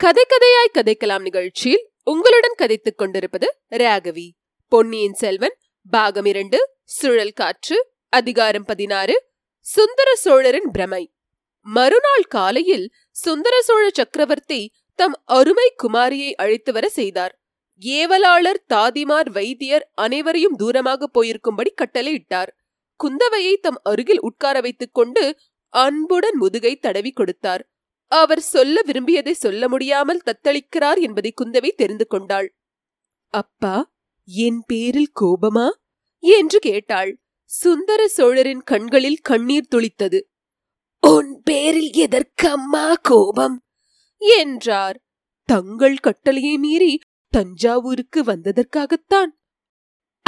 கதை கதையாய் கதைக்கலாம் நிகழ்ச்சியில் உங்களுடன் கதைத்துக் கொண்டிருப்பது ராகவி. பொன்னியின் செல்வன் பாகம் இரண்டு சுழல் காற்று அதிகாரம் பதினாறு சுந்தர சோழரின் பிரமை. மறுநாள் காலையில் சுந்தர சோழ சக்கரவர்த்தி தம் அருமை குமாரியை அழைத்து வர செய்தார். ஏவலாளர் தாதிமார் வைத்தியர் அனைவரையும் தூரமாக போயிருக்கும்படி கட்டளையிட்டார் குந்தவையை தம் அருகில் உட்கார வைத்துக் கொண்டு அன்புடன் முதுகை தடவி கொடுத்தார். அவர் சொல்ல விரும்பியதை சொல்ல முடியாமல் தத்தளிக்கிறார் என்பதை குந்தவை தெரிந்து கொண்டாள். அப்பா என் பேரில் கோபமா? என்று கேட்டாள். சுந்தர சோழரின் கண்களில் கண்ணீர் துளித்தது. உன் பேரில் எதற்கம்மா கோபம்? என்றார். தங்கள் கட்டளையை மீறி தஞ்சாவூருக்கு வந்ததற்காகத்தான்.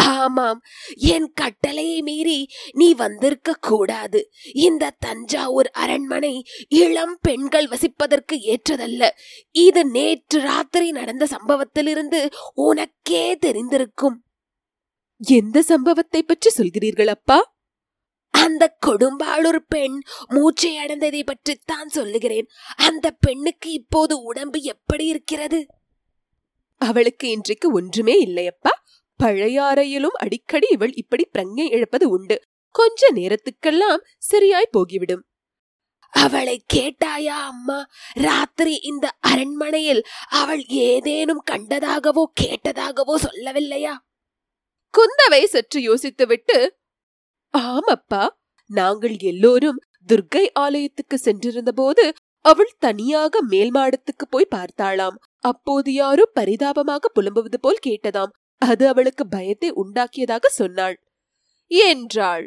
ஆமாம் என் கட்டளையை மீறி நீ வந்திருக்க கூடாது. இந்த தஞ்சாவூர் அரண்மனை இளம் பெண்கள் வசிப்பதற்கு ஏற்றதல்ல. இது நேற்று ராத்திரி நடந்த சம்பவத்திலிருந்து உனக்கே தெரிந்திருக்கும். எந்த சம்பவத்தை பற்றி சொல்கிறீர்கள் அப்பா? அந்த கொடும்பாளூர் பெண் மூச்சை அடைந்ததை பற்றித்தான் சொல்லுகிறேன். அந்த பெண்ணுக்கு இப்போது உடம்பு எப்படி இருக்கிறது? அவளுக்கு இன்றைக்கு ஒன்றுமே இல்லையப்பா பழையாறையிலும் அடிக்கடி இவள் இப்படி பிரங்கை இழப்பது உண்டு. கொஞ்ச நேரத்துக்கெல்லாம் சரியாய் போகிவிடும். அவளை கேட்டாயா அம்மா? ராத்திரி இந்த அரண்மனையில் அவள் ஏதேனும் கண்டதாகவோ கேட்டதாகவோ சொல்லவில்லையா? குந்தவை சற்று யோசித்துவிட்டு ஆமப்பா நாங்கள் எல்லோரும் துர்க்கை ஆலயத்துக்கு சென்றிருந்த போது அவள் தனியாக மேல் மாடத்துக்கு போய் பார்த்தாளாம். அப்போது யாரோ பரிதாபமாக புலம்புவது போல் கேட்டதாம். அது அவளுக்கு பயத்தை உண்டாக்கியதாக சொன்னாள். என்றாள்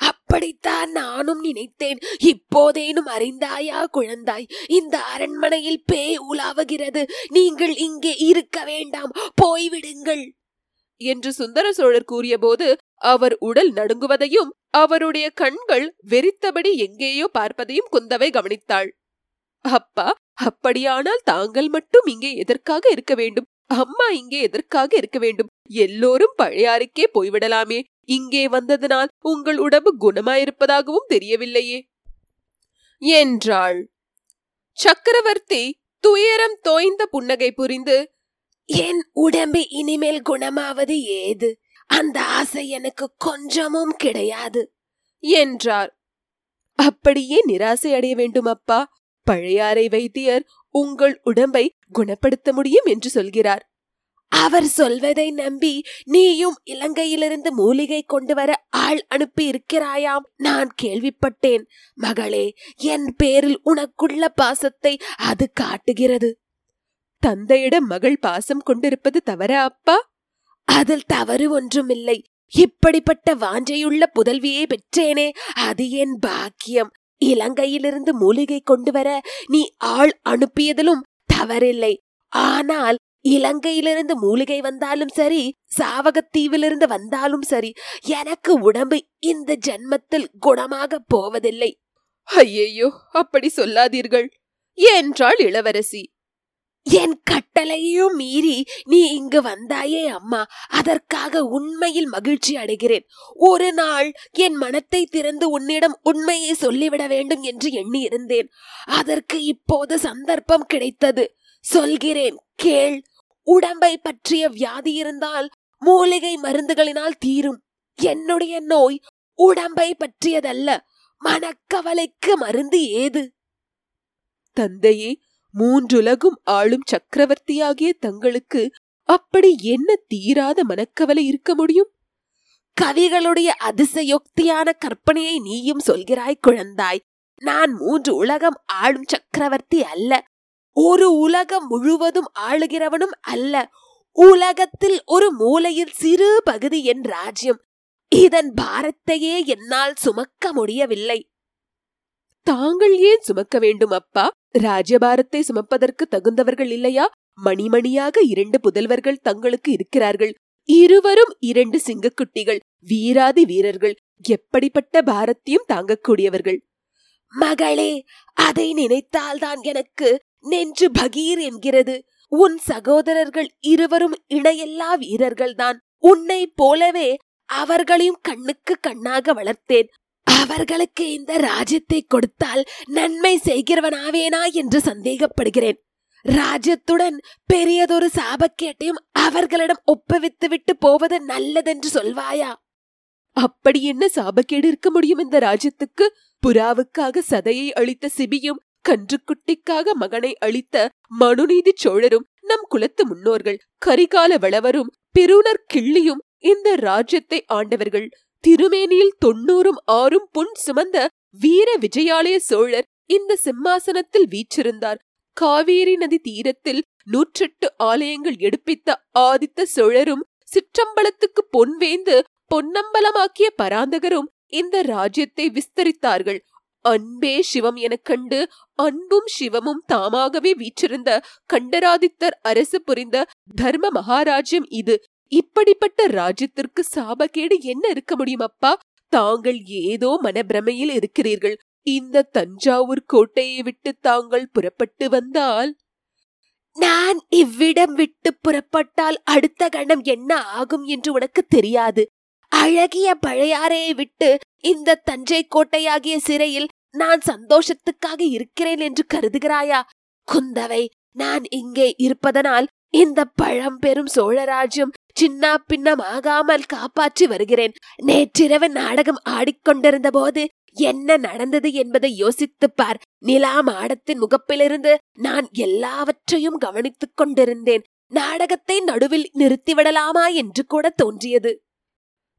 அப்படித்தான் நானும் நினைத்தேன். இப்போதேனும் அறிந்தாயா குழந்தாய்? இந்த அரண்மனையில் பேய் உலாவுகிறது. நீங்கள் இங்கே இருக்க வேண்டாம். போய்விடுங்கள். என்று சுந்தர சோழர் கூறியபோது அவர் உடல் நடுங்குவதையும் அவருடைய கண்கள் வெறித்தபடி எங்கேயோ பார்ப்பதையும் குந்தவை கவனித்தாள். அப்பா அப்படியானால் தாங்கள் மட்டும் இங்கே எதற்காக இருக்க வேண்டும்? அம்மா இங்கே எதற்காக இருக்க வேண்டும்? எல்லோரும் பழையாருக்கே போய்விடலாமே. இங்கே வந்ததனால் உங்கள் உடம்பு குணமாயிருப்பதாகவும் தெரியவில்லையே. என்றாள். சக்கரவர்த்தி துயரம் தோய்ந்த புன்னகை புரிந்து என் உடம்பு இனிமேல் குணமாவது ஏது? அந்த ஆசை எனக்கு கொஞ்சமும் கிடையாது என்றார். அப்படியே நிராசை அடைய வேண்டும் அப்பா. பழையாறை வைத்தியர் உங்கள் உடம்பை குணப்படுத்த முடியும் என்று சொல்கிறார். அவர் சொல்வதை நம்பி நீயும் இலங்கையிலிருந்து மூலிகை கொண்டு வர ஆள் அனுப்பி இருக்கிறாயாம் நான் கேள்விப்பட்டேன். மகளே என் பேரில் உனக்குள்ள பாசத்தை அது காட்டுகிறது. தந்தையிடம் மகள் பாசம் கொண்டிருப்பது தவறா அப்பா? அதில் தவறு ஒன்றுமில்லை. இப்படிப்பட்ட வாஞ்சையுள்ள புதல்வியை பெற்றேனே அது என் பாக்கியம். இலங்கையிலிருந்து மூலிகை கொண்டு வர நீ ஆள் அனுப்பியதிலும் தவறில்லை. ஆனால் இலங்கையிலிருந்து மூலிகை வந்தாலும் சரி சாவகத்தீவிலிருந்து வந்தாலும் சரி எனக்கு உடம்பு இந்த ஜென்மத்தில் குணமாக போவதில்லை. ஐயையோ அப்படி சொல்லாதீர்கள். என்றாள் இளவரசி. என் கட்டளையும் மீறி நீ இங்கு வந்தாயே அம்மா. அதற்காக உண்மையில் மகிழ்ச்சி அடைகிறேன். ஒரு நாள் என் மனத்தை திறந்து உன்னிடம் உண்மையை சொல்லிவிட வேண்டும் என்று எண்ணி இருந்தேன் அதற்கு இப்போது சந்தர்ப்பம் கிடைத்தது. சொல்கிறேன் கேள். உடம்பை பற்றிய வியாதி இருந்தால் மூலிகை மருந்துகளினால் தீரும். என்னுடைய நோய் உடம்பை பற்றியதல்ல. மனக்கவலைக்கு மருந்து ஏது? தந்தையே மூன்றுலகும் ஆளும் சக்கரவர்த்தியாகிய தங்களுக்கு அப்படி என்ன தீராத மனக்கவலை இருக்க முடியும்? கவிகளுடைய அதிசயோக்தியான கற்பனையை நீயும் சொல்கிறாய் குழந்தாய். நான் மூன்று உலகம் ஆளும் சக்கரவர்த்தி அல்ல. ஒரு உலகம் முழுவதும் ஆளுகிறவனும் அல்ல. உலகத்தில் ஒரு மூலையில் சிறு பகுதி என் ராஜ்யம். இதன் பாரத்தையே என்னால் சுமக்க முடியவில்லை. தாங்கள் ஏன் சுமக்க வேண்டும் அப்பா? ராஜ்யபாரத்தை சுமப்பதற்கு தகுந்தவர்கள் இல்லையா? மணிமணியாக இரண்டு புதல்வர்கள் தங்களுக்கு இருக்கிறார்கள். இருவரும் இரண்டு சிங்கக்குட்டிகள் வீராதி வீரர்கள் எப்படிப்பட்ட பாரத்தையும் தாங்கக்கூடியவர்கள். மகளே அதை நினைத்தால்தான் எனக்கு நெஞ்சு பகீர் என்கிறது. உன் சகோதரர்கள் இருவரும் இணையெல்லா வீரர்கள்தான். உன்னை போலவே அவர்களையும் கண்ணுக்கு கண்ணாக வளர்த்தேன். அவர்களுக்கு இந்த ராஜ்யத்தை கொடுத்தால் நன்மை செய்கிறவனாவேனா என்று சந்தேகப்படுகிறேன். ராஜ்யத்துடன் பெரியதொரு சாபக்கேட்டையும் அவர்களிடம் ஒப்புவித்து விட்டு போவது நல்லதென்று சொல்வாயா? அப்படி என்ன சாபக்கேடு இருக்க முடியும் இந்த ராஜ்யத்துக்கு? புறாவுக்காக சதையை அளித்த சிபியும் கன்றுக்குட்டிக்காக மகனை அளித்த மனுநீதி சோழரும் நம் குலத்து முன்னோர்கள் கரிகால வளவரும் பெருனர் கிள்ளியும் இந்த ராஜ்யத்தை ஆண்டவர்கள் திருமேனியில் தொண்ணூறும் ஆறும் புண் சுமந்த வீர விஜயாலய சோழர் இந்த சிம்மாசனத்தில் வீற்றிருந்தார். காவேரி நதி தீரத்தில் நூற்றெட்டு ஆலயங்கள் எடுப்பித்த ஆதித்த சோழரும் சிற்றம்பலத்துக்கு பொன்வேந்து பொன்னம்பலமாக்கிய பராந்தகரும் இந்த ராஜ்யத்தை விஸ்தரித்தார்கள். அன்பே சிவம் எனக் கண்டு அன்பும் சிவமும் தாமாகவே வீற்றிருந்த கண்டராதித்தர் அரசு புரிந்த தர்ம மகாராஜ்யம் இது. இப்படிப்பட்ட ராஜ்யத்திற்கு சாபக்கேடு என்ன இருக்க முடியும் அப்பா தாங்கள் ஏதோ மனப்பிரமையில் இருக்கிறீர்கள். இந்த தஞ்சாவூர் கோட்டையை விட்டு தாங்கள் புறப்பட்டு வந்தால்? நான் இவ்விடம் விட்டு புறப்பட்டால் அடுத்த கணம் என்ன ஆகும் என்று உனக்கு தெரியாது. அழகிய பழையாறையை விட்டு இந்த தஞ்சை கோட்டையாகிய சிறையில் நான் சந்தோஷத்துக்காக இருக்கிறேன் என்று கருதுகிறாயா? குந்தவை நான் இங்கே இருப்பதனால் இந்த பழம்பெரும் சோழராஜ்யம் சின்ன பின்னமாகாமல் காப்பாற்றி வருகிறேன். நேற்றிரவு நாடகம் ஆடிக்கொண்டிருந்த போது என்ன நடந்தது என்பதை யோசித்துப் பார். நிலா மாடத்தின் முகப்பிலிருந்து நான் எல்லாவற்றையும் கவனித்துக் கொண்டிருந்தேன். நாடகத்தை நடுவில் நிறுத்திவிடலாமா என்று கூட தோன்றியது.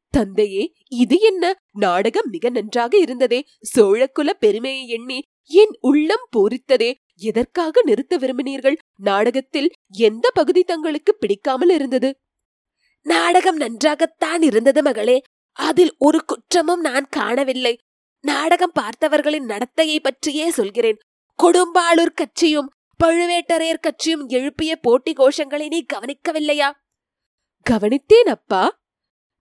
தந்தையே இது என்ன? நாடகம் மிக நன்றாக இருந்ததே. சோழக்குல பெருமையை எண்ணி என் உள்ளம் பூரித்ததே. எதற்காக நிறுத்த விரும்பினீர்கள்? நாடகத்தில் எந்த பகுதி தங்களுக்கு பிடிக்காமல் இருந்தது? நாடகம் நன்றாகத்தான் இருந்தது மகளே. அதில் ஒரு குற்றமும் நான் காணவில்லை. நாடகம் பார்த்தவர்களின் நடத்தையை பற்றியே சொல்கிறேன். கொடும்பாளூர் கட்சியும் பழுவேட்டரையர் கட்சியும் எழுப்பிய போட்டி கோஷங்களை நீ கவனிக்கவில்லையா? கவனித்தேன் அப்பா.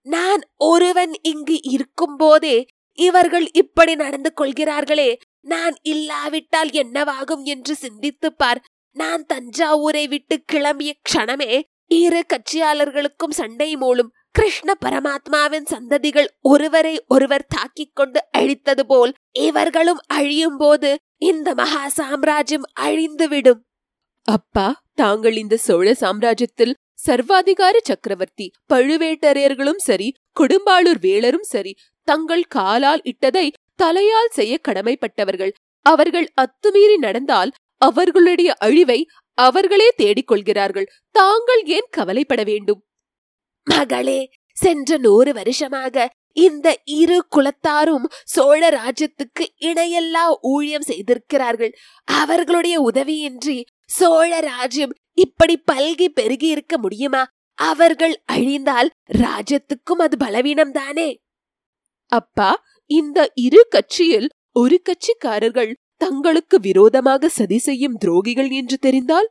நான் ஒருவன் இங்கு இருக்கும்போதே இவர்கள் இப்படி நடந்து கொள்கிறார்களே. நான் இல்லாவிட்டால் என்னவாகும் என்று சிந்தித்துப் பார். நான் தஞ்சாவூரை விட்டு கிளம்பிய க்ஷணமே இரு கட்சியாளர்களுக்கும் சண்டை மூலம் கிருஷ்ண பரமாத்மாவின் சந்ததிகள் ஒருவரை ஒருவர் தாக்கிக் கொண்டு அழித்தது போல் இவர்களும் அழியும் போது இந்த மகா சாம்ராஜ்யம் அழிந்துவிடும் அப்பா தாங்கள் இந்த சோழ சாம்ராஜ்யத்தில் சர்வாதிகார சக்கரவர்த்தி பழுவேட்டரையர்களும் சரி கொடும்பாளூர் வேளரும் சரி தங்கள் காலால் இட்டதை தலையால் செய்ய கடமைப்பட்டவர்கள். அவர்கள் அத்துமீறி நடந்தால் அவர்களுடைய அழிவை அவர்களே தேடிக் கொள்கிறார்கள் தாங்கள் ஏன் கவலைப்பட வேண்டும்? மகளே சென்ற நூறு வருஷமாக இந்த இரு குலத்தாரும் சோழ ராஜ்யத்துக்கு இணையெல்லாம் ஊழியம் செய்திருக்கிறார்கள். அவர்களுடைய உதவியின்றி சோழ ராஜ்யம் இப்படி பல்கி பெருகி இருக்க முடியுமா? அவர்கள் அழிந்தால் ராஜ்யத்துக்கும் அது பலவீனம்தானே? அப்பா இந்த இரு கட்சியில் ஒரு கட்சிக்காரர்கள் தங்களுக்கு விரோதமாக சதி செய்யும் துரோகிகள் என்று தெரிந்தால்?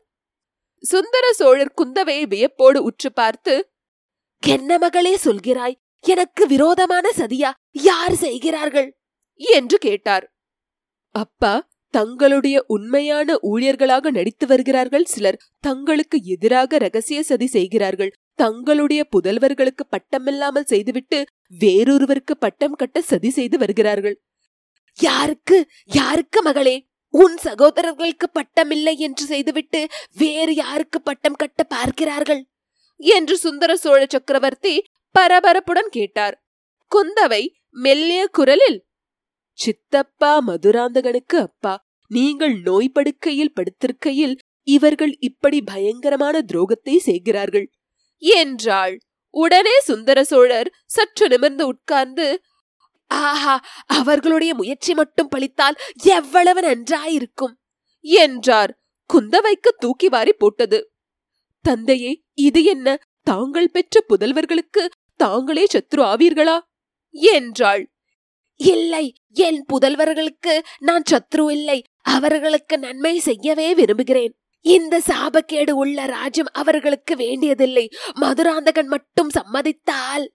சுந்தர சோழர் குந்தவையை வியப்போடு உற்று பார்த்து என்ன மகளே சொல்கிறாய்? எனக்கு விரோதமான சதியா? யார் செய்கிறார்கள்? என்று கேட்டார். அப்பா தங்களுடைய உண்மையான ஊழியர்களாக நடித்து வருகிறார்கள் சிலர். தங்களுக்கு எதிராக ரகசிய சதி செய்கிறார்கள். தங்களுடைய புதல்வர்களுக்கு பட்டமில்லாமல் செய்துவிட்டு வேறொருவருக்கு பட்டம் கட்ட சதி செய்து வருகிறார்கள். யாருக்கு யாருக்கு மகளே? உன் சகோதரர்களுக்கு பட்டமில்லை என்று செய்துவிட்டு வேறு யாருக்கு பட்டம் கட்ட பார்க்கிறார்கள்? என்று சுந்தர சோழ சக்கரவர்த்தி பரபரப்புடன் கேட்டார். குந்தவை மெல்லிய குரலில் சித்தப்பா மதுராந்தகனுக்கு அப்பா நீங்கள் நோய் படுக்கையில் படுத்திருக்கையில் இவர்கள் இப்படி பயங்கரமான துரோகத்தை செய்கிறார்கள். என்றாள். உடனே சுந்தர சோழர் சற்று நிமிர்ந்து உட்கார்ந்து ஆஹா அவர்களுடைய முயற்சி மட்டும் பழித்தால் எவ்வளவு நன்றாயிருக்கும் என்றார். குந்தவைக்கு தூக்கி வாரி போட்டது. தந்தையே இது என்ன? தாங்கள் பெற்ற புதல்வர்களுக்கு தாங்களே சத்ரு ஆவீர்களா? என்றாள். இல்லை என் புதல்வர்களுக்கு நான் சத்ரு இல்லை. அவர்களுக்கு நன்மை செய்யவே விரும்புகிறேன். இந்த சாபக்கேடு உள்ள ராஜ்யம் அவர்களுக்கு வேண்டியதில்லை. மதுராந்தகன் மட்டும் சம்மதித்தால்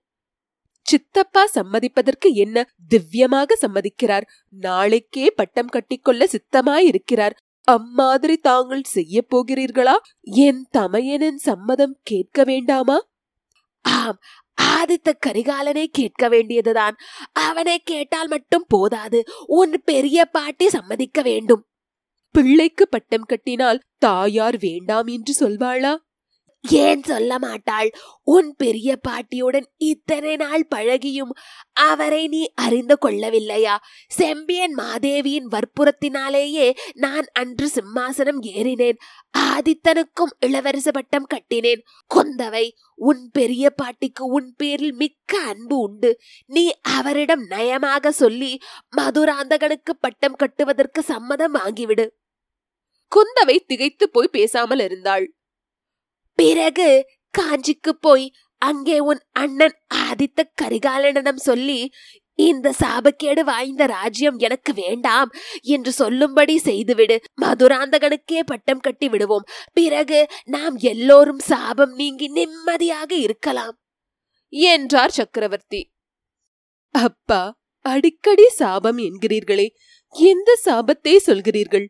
சித்தப்பா சம்மதிப்பதற்கு என்ன திவ்யமாக சம்மதிக்கிறார்? நாளைக்கே பட்டம் கட்டிக்கொள்ள சித்தமாயிருக்கிறார். அம்மாதிரி தாங்கள் செய்ய போகிறீர்களா? என் தமையனின் சம்மதம் கேட்க வேண்டாமா? ஆம் ஆதித்த கரிகாலனை கேட்க வேண்டியதுதான். அவனை கேட்டால் மட்டும் போதாது. உன் பெரிய பாட்டி சம்மதிக்க வேண்டும். பிள்ளைக்கு பட்டம் கட்டினால் தாயார் வேண்டாம் என்று சொல்வாளா? ஏன் சொல்ல மாட்டாள்? உன் பெரிய பாட்டியுடன் இத்தனை நாள் பழகியும் அவரை நீ அறிந்து கொள்ளவில்லையா? செம்பியன் மாதேவியின் வற்புறத்தினாலேயே நான் அன்று சிம்மாசனம் ஏறினேன். ஆதித்தனுக்கும் இளவரச பட்டம் கட்டினேன். கொந்தவை உன் பெரிய பாட்டிக்கு உன் பேரில் மிக்க அன்பு உண்டு. நீ அவரிடம் நயமாக சொல்லி மதுராந்தகனுக்கு பட்டம் கட்டுவதற்கு சம்மதம் வாங்கிவிடு. குந்தவை திகைத்து போய் பேசாமல் இருந்தாள். பிறகு காஞ்சிக்கு போய் அங்கே உன் அண்ணன் ஆதித்த கரிகாலனிடம் சொல்லி இந்த சாபக்கேடு வாய்ந்த ராஜ்யம் எனக்கு வேண்டாம் என்று சொல்லும்படி செய்துவிடு. மதுராந்தகனுக்கே பட்டம் கட்டி விடுவோம். பிறகு நாம் எல்லோரும் சாபம் நீங்கி நிம்மதியாக இருக்கலாம் என்றார் சக்கரவர்த்தி. அப்பா அடிக்கடி சாபம் என்கிறீர்களே எந்த சாபத்தை சொல்கிறீர்கள்?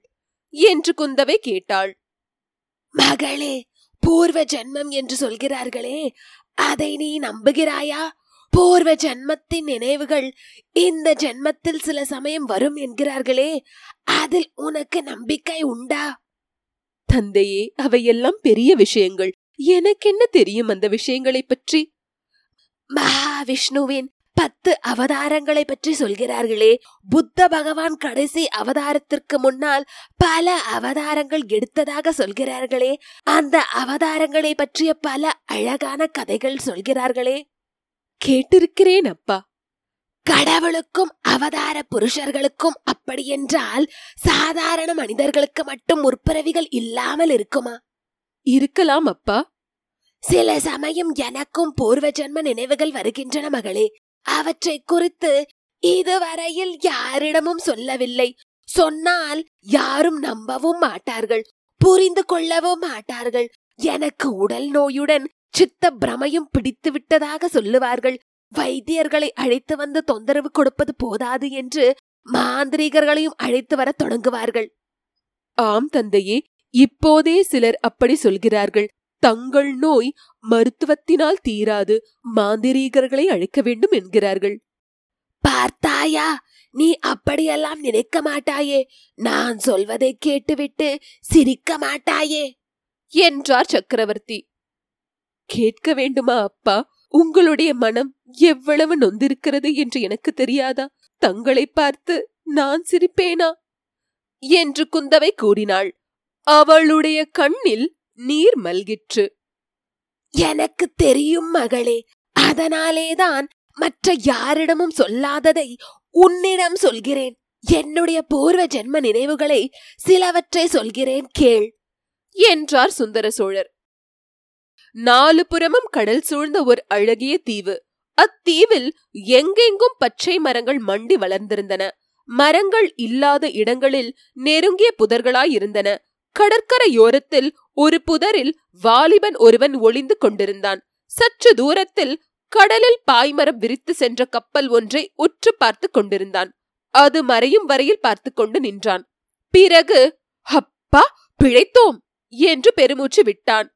என்று குந்தவை கேட்டாள். மகளே பூர்வ ஜென்மம் என்று சொல்கிறார்களே அதை நீ நம்புகிறாயா? பூர்வ ஜென்மத்தின் நினைவுகள் இந்த ஜென்மத்தில் சில சமயம் வரும் என்கிறார்களே அதில் உனக்கு நம்பிக்கை உண்டா? தந்தையே அவையெல்லாம் பெரிய விஷயங்கள். எனக்கென்ன தெரியும் அந்த விஷயங்களைப் பற்றி? மகாவிஷ்ணுவின் பத்து அவதாரங்களை பற்றி சொல்கிறார்களே. புத்த பகவான் கடைசி அவதாரத்திற்கு முன்னால் பல அவதாரங்கள் எடுத்ததாக சொல்கிறார்களே. அந்த அவதாரங்களை பற்றிய பல அழகான கதைகள் சொல்கிறார்களே. கேட்டிருக்கிறேன் அப்பா. கடவுளுக்கும் அவதார புருஷர்களுக்கும் அப்படி என்றால் சாதாரண மனிதர்களுக்கு மட்டும் முற்பிறவிகள் இல்லாமல் இருக்குமா? இருக்கலாம் அப்பா. சில சமயம் எனக்கும் பூர்வ ஜென்ம நினைவுகள் வருகின்றன மகளே. அவற்றை குறித்து இதுவரையில் யாரிடமும் சொல்லவில்லை. சொன்னால் யாரும் நம்பவும் மாட்டார்கள் புரிந்து கொள்ளவும் மாட்டார்கள். எனக்கு உடல் நோயுடன் சித்த பிரமையும் பிடித்து விட்டதாக சொல்லுவார்கள். வைத்தியர்களை அழைத்து வந்து தொந்தரவு கொடுப்பது போதாது என்று மாந்திரீகர்களையும் அழைத்து வர தொடங்குவார்கள். ஆம் தந்தையே இப்போதே சிலர் அப்படி சொல்கிறார்கள். தங்கள் நோய் மருத்துவத்தினால் தீராது மாந்திரீகர்களை அழைக்க வேண்டும் என்கிறார்கள். பார்த்தாயா நீ அப்படியெல்லாம் நினைக்க மாட்டாயே நான் சொல்வதை கேட்டுவிட்டு சிரிக்க மாட்டாயே என்றார் சக்கரவர்த்தி. கேட்க வேண்டுமா அப்பா உங்களுடைய மனம் எவ்வளவு நொந்திருக்கிறது என்று எனக்கு தெரியாதா தங்களை பார்த்து நான் சிரிப்பேனா என்று குந்தவை கூறினாள். அவளுடைய கண்ணில் நீர் மல்கிற்று. எனக்கு தெரியும் மகளே அதனாலேதான் மற்ற யாரிடமும் சொல்லாததை உன்னிடம் சொல்கிறேன். என்னுடைய பூர்வ ஜென்ம நினைவுகளை சிலவற்றை சொல்கிறேன் கேள் என்றார் சுந்தர சோழர். நாலு புறமும் கடல் சூழ்ந்த ஒரு அழகிய தீவு. அத்தீவில் எங்கெங்கும் பச்சை மரங்கள் மண்டி வளர்ந்திருந்தன. மரங்கள் இல்லாத இடங்களில் நெருங்கிய புதர்களாயிருந்தன. கடற்கரையோரத்தில் ஒரு புதரில் வாலிபன் ஒருவன் ஒளிந்து கொண்டிருந்தான். சற்று தூரத்தில் கடலில் பாய்மரம் விரித்து சென்ற கப்பல் ஒன்றை உற்று பார்த்து கொண்டிருந்தான். அது மறையும் வரையில் பார்த்து கொண்டு நின்றான். பிறகு அப்பா பிழைத்தோம்! என்று பெருமூச்சு விட்டான்.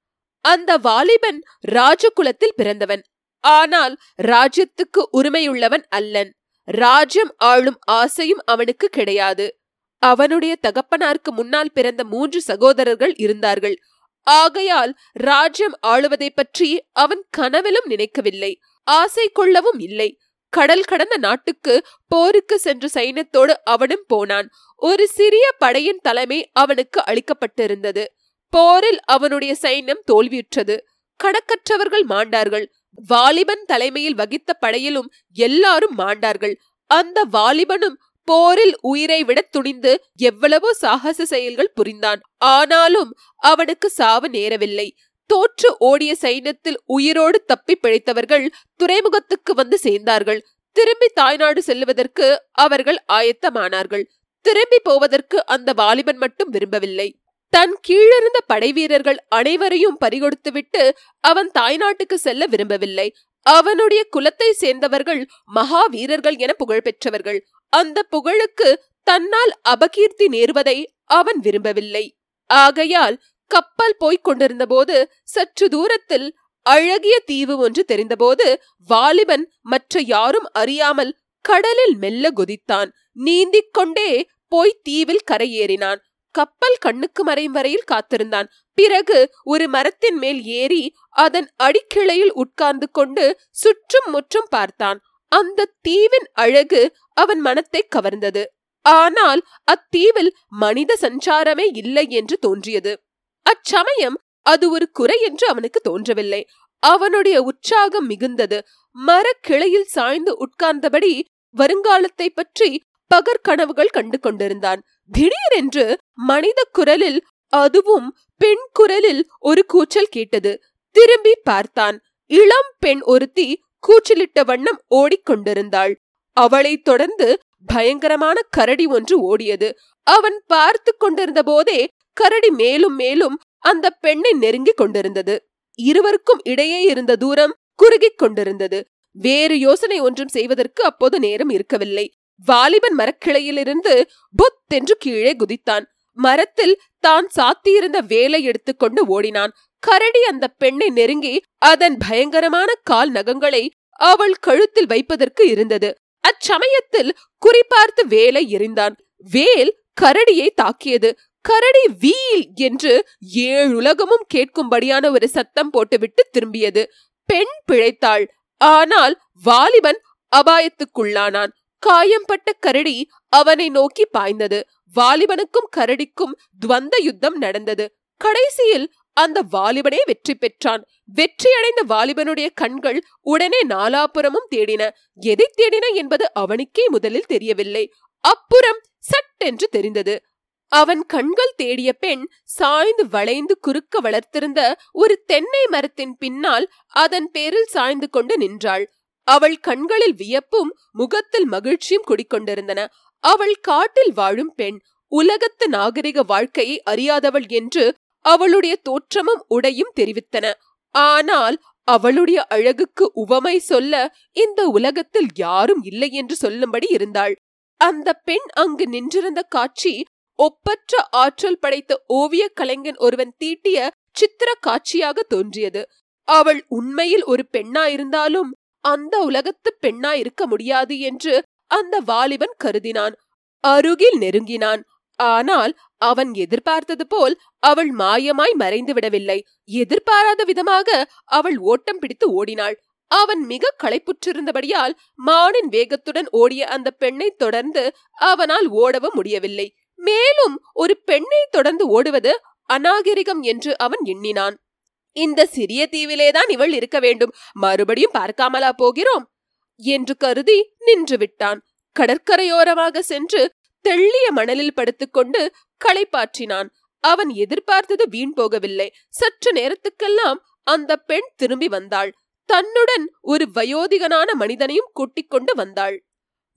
அந்த வாலிபன் ராஜகுலத்தில் பிறந்தவன். ஆனால் ராஜ்யத்துக்கு உரிமையுள்ளவன் அல்லன். ராஜ்யம் ஆளும் ஆசையும் அவனுக்கு கிடையாது. அவனுடைய தகப்பனாருக்கு முன்னால் பிறந்த மூன்று சகோதரர்கள் இருந்தார்கள். ஆகையால் ராஜ்யம் ஆளுவதை பற்றி அவன் கனவிலும் நினைக்கவில்லை. ஆசை கொள்ளவும் இல்லை. கடல் கடந்த நாட்டுக்கு போருக்கு சென்ற சைன்யத்தோடு அவனும் போனான். ஒரு சிறிய படையின் தலைமை அவனுக்கு அளிக்கப்பட்டிருந்தது. போரில் அவனுடைய சைன்யம் தோல்வியுற்றது. கடக்கற்றவர்கள் மாண்டார்கள். வாலிபன் தலைமையில் வகித்த படையிலும் எல்லாரும் மாண்டார்கள். அந்த வாலிபனும் போரில் உயிரை விட துணிந்து எவ்வளவோ சாகச செயல்கள் புரிந்தான். ஆனாலும் அவனுக்கு சாவு நேரவில்லை. தோற்று ஓடிய சைன்யத்தில் உயிரோடு தப்பி பிழைத்தவர்கள் துறைமுகத்துக்கு வந்து சேர்ந்தார்கள். திரும்பி தாய்நாடு செல்லுவதற்கு அவர்கள் ஆயத்தமானார்கள். திரும்பி போவதற்கு அந்த வாலிபன் மட்டும் விரும்பவில்லை. தன் கீழிருந்த படை வீரர்கள் அனைவரையும் பறிகொடுத்துவிட்டு அவன் தாய்நாட்டுக்கு செல்ல விரும்பவில்லை. அவனுடைய குலத்தை சேர்ந்தவர்கள் மகா வீரர்கள் என புகழ் பெற்றவர்கள் அந்த புகழுக்கு தன்னால் அபகீர்த்தி நேர்வதை அவன் விரும்பவில்லை. ஆகையால் கப்பல் போய்க் கொண்டிருந்தபோது சற்று தூரத்தில் அழகிய தீவு ஒன்று தெரிந்தபோது வாலிபன் மற்ற யாரும் அறியாமல் கடலில் மெல்ல குதித்தான். நீந்திக் கொண்டே போய் தீவில் கரையேறினான். கப்பல் கண்ணுக்கு மறையும் வரையில் காத்திருந்தான். பிறகு ஒரு மரத்தின் மேல் ஏறி அதன் அடிக்கிளையில் உட்கார்ந்து கொண்டு சுற்றும் முற்றும் பார்த்தான். அந்த தீவின் அழகு அவன் மனத்தை கவர்ந்தது. ஆனால் அத்தீவில் மனித சஞ்சாரமே இல்லை என்று தோன்றியது. அச்சமயம் அது ஒரு குறை என்று அவனுக்கு தோன்றவில்லை. அவனுடைய உற்சாகம் மிகுந்தது. மரக்கிளையில் சாய்ந்து உட்கார்ந்தபடி வருங்காலத்தை பற்றி பகற்கனவுகள் கண்டு கொண்டிருந்தான். திடீரென்று மனித குரலில் அதுவும் பெண் குரலில் ஒரு கூச்சல் கேட்டது. திரும்பி பார்த்தான். இளம் பெண் ஒருத்தி கூச்சலிட்ட வண்ணம் ஓடிக்கொண்டிருந்தாள். அவளைத் தொடர்ந்து பயங்கரமான கரடி ஒன்று ஓடியது. அவன் பார்த்து கொண்டிருந்த போதே கரடி மேலும் மேலும் அந்த பெண்ணை நெருங்கிக் கொண்டிருந்தது. இருவருக்கும் இடையே இருந்த தூரம் குறுகிக் கொண்டிருந்தது. வேறு யோசனை ஒன்றும் செய்வதற்கு அப்போது நேரம் இருக்கவில்லை. வாலிபன் மரக்கிளையிலிருந்து புத் என்று கீழே குதித்தான். மரத்தில் தான் சாத்தியிருந்த வேலை எடுத்துக்கொண்டு ஓடினான். கரடி அந்த பெண்ணை நெருங்கி அதன் பயங்கரமான கால் நகங்களை அவள் கழுத்தில் வைப்பதற்கு இருந்தது. அச்சமயத்தில் குறிப்பார்த்து வேலை எறிந்தான். வேல் கரடியை தாக்கியது. கரடி வீல் என்று ஏழுலகமும் கேட்கும்படியான ஒரு சத்தம் போட்டுவிட்டு திரும்பியது. பெண் பிழைத்தாள். ஆனால் வாலிபன் அபாயத்துக்குள்ளானான். காயம்பட்ட கரடி அவனை நோக்கி பாய்ந்தது. வாலிபனுக்கும் கரடிக்கும் துவந்த யுத்தம் நடந்தது. கடைசியில் அந்த வாலிபனே வெற்றி பெற்றான். வெற்றியடைந்த வாலிபனுடைய கண்கள் உடனே நாலாபுறமும் தேடின. எதை தேடின என்பது அவனுக்கே முதலில் தெரியவில்லை. அப்புறம் சட்டென்று தெரிந்தது. அவன் கண்கள் தேடிய பெண் சாய்ந்து வளைந்து குறுக்க வளர்த்திருந்த ஒரு தென்னை மரத்தின் பின்னால் அதன் பேரில் சாய்ந்து கொண்டு நின்றாள். அவள் கண்களில் வியப்பும் முகத்தில் மகிழ்ச்சியும் குடிக்கொண்டிருந்தன. அவள் காட்டில் வாழும் பெண் உலகத்து நாகரிக வாழ்க்கையை அறியாதவள் என்று அவளுடைய தோற்றமும் உடையும் தெரிவித்தன. ஆனால் அவளுடைய அழகுக்கு உவமை சொல்ல இந்த உலகத்தில் யாரும் இல்லை என்று சொல்லும்படி இருந்தாள். அந்த பெண் அங்கு நின்றிருந்த காட்சி ஒப்பற்ற ஆற்றல் படைத்த ஓவிய கலைஞன் ஒருவன் தீட்டிய சித்திர காட்சியாக தோன்றியது. அவள் உண்மையில் ஒரு பெண்ணாயிருந்தாலும் அந்த உலகத்து பெண்ணாயிருக்க முடியாது என்று அந்த வாலிபன் கருதினான். அருகில் நெருங்கினான். ஆனால் அவன் எதிர்பார்த்தது போல் அவள் மாயமாய் மறைந்து விடவில்லை. எதிர்பாராத விதமாக அவள் ஓட்டம் பிடித்து ஓடினாள். அவன் மிக களைப்புற்றிருந்தபடியால் மானின் வேகத்துடன் ஓடிய அந்த பெண்ணை தொடர்ந்து அவனால் ஓடவும் முடியவில்லை. மேலும் ஒரு பெண்ணை தொடர்ந்து ஓடுவது அநாகரிகம் என்று அவன் எண்ணினான். இந்த சிறிய தீவிலேதான் இவள் இருக்க வேண்டும். மறுபடியும் பார்க்காமலா போகிறோம். என்று கருதி நின்று விட்டான் கடற்கரையோரமாக சென்று தெள்ளிய மணலில் படுத்துக்கொண்டு களைப்பாற்றினான். அவன் எதிர்பார்த்தது வீண் போகவில்லை. சற்று நேரத்துக்கெல்லாம் அந்த பெண் திரும்பி வந்தாள். தன்னுடன் ஒரு வயோதிகனான மனிதனையும் கூட்டிக் கொண்டு வந்தாள்.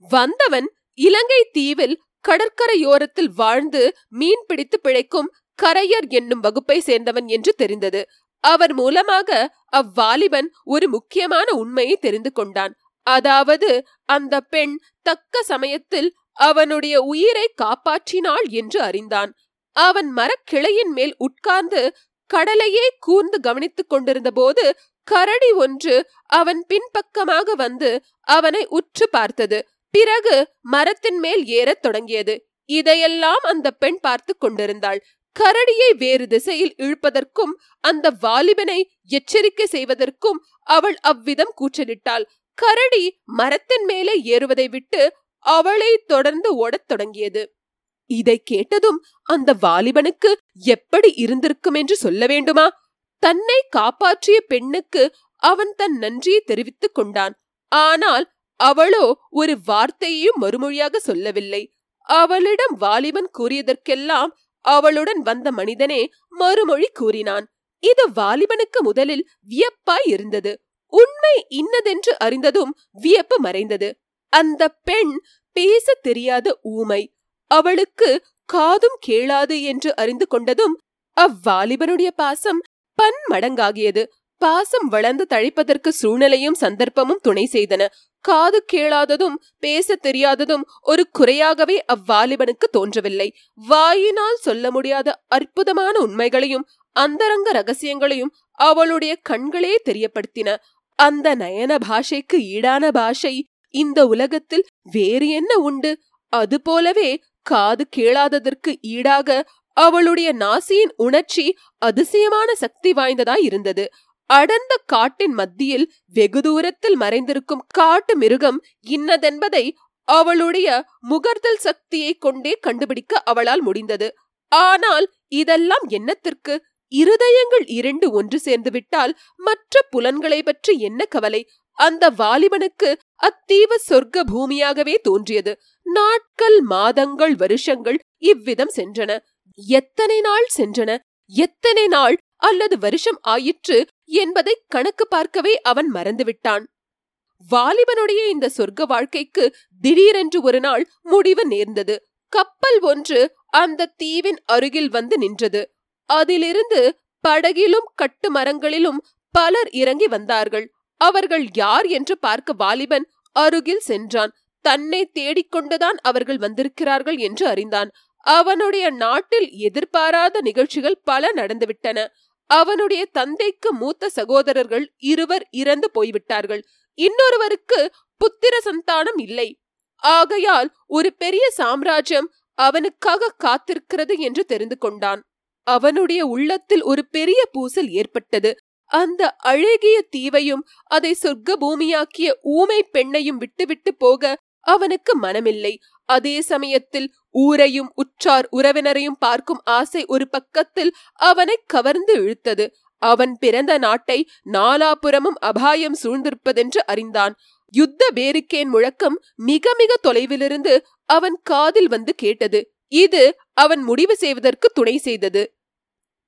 வந்தவன் இலங்கை தீவில் கடற்கரையோரத்தில் வாழ்ந்து மீன் பிடித்து பிழைக்கும் கரையர் என்னும் வகுப்பை சேர்ந்தவன் என்று தெரிந்தது. அவர் மூலமாக அவ்வாலிபன் ஒரு முக்கியமான உண்மையை தெரிந்து கொண்டான். அதாவது அந்த பெண் தக்க சமயத்தில் அவனுடைய உயிரை காப்பாற்றினாள் என்று அறிந்தான். அவன் மரக்கிளையின் மேல் உட்கார்ந்து கடலையே கூர்ந்து கவனித்துக் கொண்டிருந்த போது கரடி ஒன்று அவன் பின்பக்கமாக வந்து அவனை உற்று பார்த்தது. பிறகு மரத்தின் மேல் ஏறத் தொடங்கியது. இதையெல்லாம் அந்த பெண் பார்த்து கொண்டிருந்தாள். கரடியை வேறு திசையில் இழுப்பதற்கும் அந்த வாலிபனை எச்சரிக்கை செய்வதற்கும் அவள் அவ்விதம் கூச்சலிட்டாள். கரடி மரத்தின் மேலே ஏறுவதை விட்டு அவளை தொடர்ந்து ஓடத் தொடங்கியது. இதை கேட்டதும் அந்த வாலிபனுக்கு எப்படி இருந்திருக்கும் என்று சொல்ல வேண்டுமா? தன்னை காப்பாற்றிய பெண்ணுக்கு அவன் தன் நன்றியை தெரிவித்துக் கொண்டான். ஆனால் அவளோ ஒரு வார்த்தையையும் மறுமொழியாக சொல்லவில்லை. அவளிடம் வாலிபன் கூறியதற்கெல்லாம் அவளுடன் வந்த மனிதனே மறுமொழி கூறினான். இது வாலிபனுக்கு முதலில் வியப்பாய் இருந்தது. உண்மை இன்னதென்று அறிந்ததும் வியப்பு மறைந்தது. அந்த பெண் பேச தெரியாத ஊமை அவளுக்கு காதும் கேளாது என்று அறிந்து கொண்டதும் அவ்வாலிபனுடைய பாசம் பன்மடங்காகியது. பாசம் வளர்ந்து தழைப்பதற்கு சூழ்நிலையும் சந்தர்ப்பமும் துணை செய்தன. காது கேளாததும் பேச தெரியாததும் ஒரு குறையாகவே அவ்வாலிபனுக்கு தோன்றவில்லை. வாயினால் சொல்ல முடியாத அற்புதமான உண்மைகளையும் அந்தரங்க ரகசியங்களையும் அவளுடைய கண்களே தெரியப்படுத்தின. அந்த நயன பாஷைக்கு ஈடான பாஷை. இந்த உலகத்தில் வேறு என்ன உண்டு? அதுபோலவே காது கேளாததற்கு ஈடாக அவளுடைய நாசியின் உணர்ச்சி அதிசயமான சக்தி வாய்ந்ததாய் இருந்தது. அடர்ந்த காட்டின் மத்தியில் வெகு தூரத்தில் மறைந்திருக்கும் காட்டு மிருகம் இன்னதென்பதை அவளுடைய முகர்தல் சக்தியை கொண்டே கண்டுபிடிக்க அவளால் முடிந்தது. ஆனால் இதெல்லாம் என்னத்திற்கு? இருதயங்கள் இரண்டு ஒன்று சேர்ந்துவிட்டால் மற்ற புலன்களை பற்றி என்ன கவலை? அந்த வாலிபனுக்கு அத்தீவு சொர்க்க பூமியாகவே தோன்றியது. நாட்கள் மாதங்கள் வருஷங்கள் இவ்விதம் சென்றன. எத்தனை நாள் சென்றன? எத்தனை நாள் அல்லது வருஷம் ஆயிற்று என்பதை கணக்கு பார்க்கவே அவன் மறந்துவிட்டான். வாலிபனுடைய இந்த சொர்க்க வாழ்க்கைக்கு திடீரென்று ஒரு நாள் முடிவு நேர்ந்தது. கப்பல் ஒன்று அந்த தீவின் அருகில் வந்து நின்றது. அதிலிருந்து படகிலும் கட்டு மரங்களிலும் பலர் இறங்கி வந்தார்கள். அவர்கள் யார் என்று பார்க்க வாலிபன் அருகில் சென்றான். தன்னை தேடிக்கொண்டுதான் அவர்கள் வந்திருக்கிறார்கள் என்று அறிந்தான். அவனுடைய நாட்டில் எதிர்பாராத நிகழ்ச்சிகள் பல நடந்துவிட்டன. அவனுடைய தந்தைக்கு மூத்த சகோதரர்கள் இருவர் இறந்து போய்விட்டார்கள். இன்னொருவருக்கு புத்திர சந்தானம் இல்லை. ஆகையால் ஒரு பெரிய சாம்ராஜ்யம் அவனுக்காக காத்திருக்கிறது என்று தெரிந்து கொண்டான். அவனுடைய உள்ளத்தில் ஒரு பெரிய பூசல் ஏற்பட்டது. அந்த அழகிய தீவையும் அதை சொர்க்க பூமியாக்கிய ஊமை பெண்ணையும் விட்டுவிட்டு போக அவனுக்கு மனமில்லை. அதே சமயத்தில் ஊரையும் உற்றார் உறவினரையும் பார்க்கும் ஆசை ஒரு பக்கத்தில் அவனை கவர்ந்து இழுத்தது. அவன் பிறந்த நாட்டை நாலாபுறமும் அபாயம் சூழ்ந்திருப்பதென்று அறிந்தான். யுத்த பேருக்கேன் முழக்கம் மிக மிக தொலைவிலிருந்து அவன் காதில் வந்து கேட்டது. இது அவன் முடிவு செய்வதற்கு துணை செய்தது.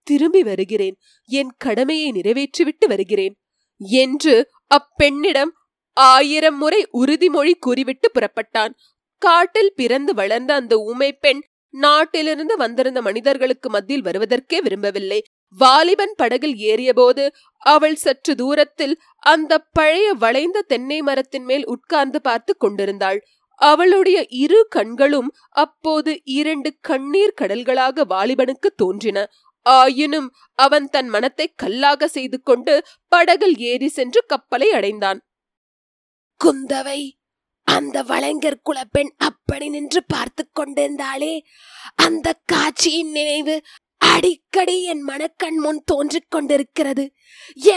திரும்பி வருகிறேன். என் கடமையை நிறைவேற்றிவிட்டு வருகிறேன். என்று அப்பெண்ணிடம் ஆயிரம் முறை உறுதிமொழி கூறிவிட்டு புறப்பட்டான். காட்டில் பிறந்து வளர்ந்த அந்த ஊமை பெண் நாட்டிலிருந்து வந்திருந்த மனிதர்களுக்கு மத்தியில் வருவதற்கே விரும்பவில்லை. வாலிபன் படகில் ஏறியபோது அவள் சற்று தூரத்தில் அந்த பழைய வளைந்த தென்னை மரத்தின் மேல் உட்கார்ந்து பார்த்து கொண்டிருந்தாள். அவளுடைய இரு கண்களும் அப்போது இரண்டு கண்ணீர் கடல்களாக வாலிபனுக்கு தோன்றின. ஆயினும் அவன் தன் மனத்தை கல்லாக செய்து கொண்டு படகில் ஏறி சென்று கப்பலை அடைந்தான். குந்தவை அந்த வளைஞர் குலப்பெண் அப்படி நின்று பார்த்து கொண்டிருந்தாளே. அந்த காட்சியின் நினைவு அடிக்கடி என் மனக்கண் முன் தோன்றிக் கொண்டிருக்கிறது.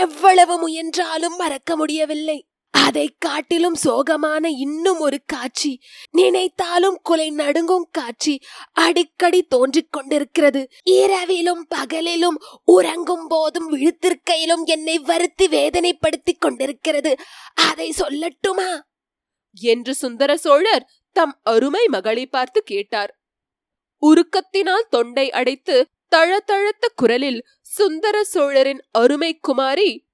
எவ்வளவு முயன்றாலும் மறக்க முடியவில்லை. அதை காட்டிலும் சோகமான இன்னும் ஒரு காட்சி. நினைத்தாலும் குலை நடுங்கும் காட்சி அடிக்கடி தோன்றிக் கொண்டிருக்கிறது. இரவிலும் பகலிலும் உறங்கும் போதும் விழுத்திருக்கையிலும் என்னை வருத்தி வேதனைப்படுத்திக் கொண்டிருக்கிறது. அதை சொல்லட்டுமா? என்று சுந்தர சோழர் தம் அருமை மகளை பார்த்து கேட்டார். உருக்கத்தினால் தொண்டை அடைத்து தழதழத்த குரலில் சுந்தர சோழரின் அருமை குமாரி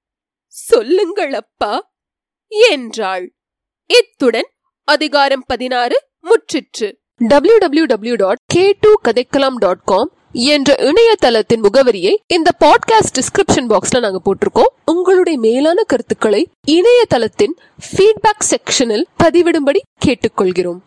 சொல்லுங்கள் அப்பா என்றாள். இத்துடன் அதிகாரம் பதினாறு முற்றிற்று. W W W dot K two கதைக்கலாம் டாட் காம் என்ற இணையதளத்தின் முகவரியை இந்த பாட்காஸ்ட் டிஸ்கிரிப்ஷன் பாக்ஸ்ல நாங்க போட்டிருக்கோம். உங்களுடைய மேலான கருத்துக்களை இணையதளத்தின் ஃபீட்பேக் செக்ஷனில் பதிவிடும்படி கேட்டுக்கொள்கிறோம்.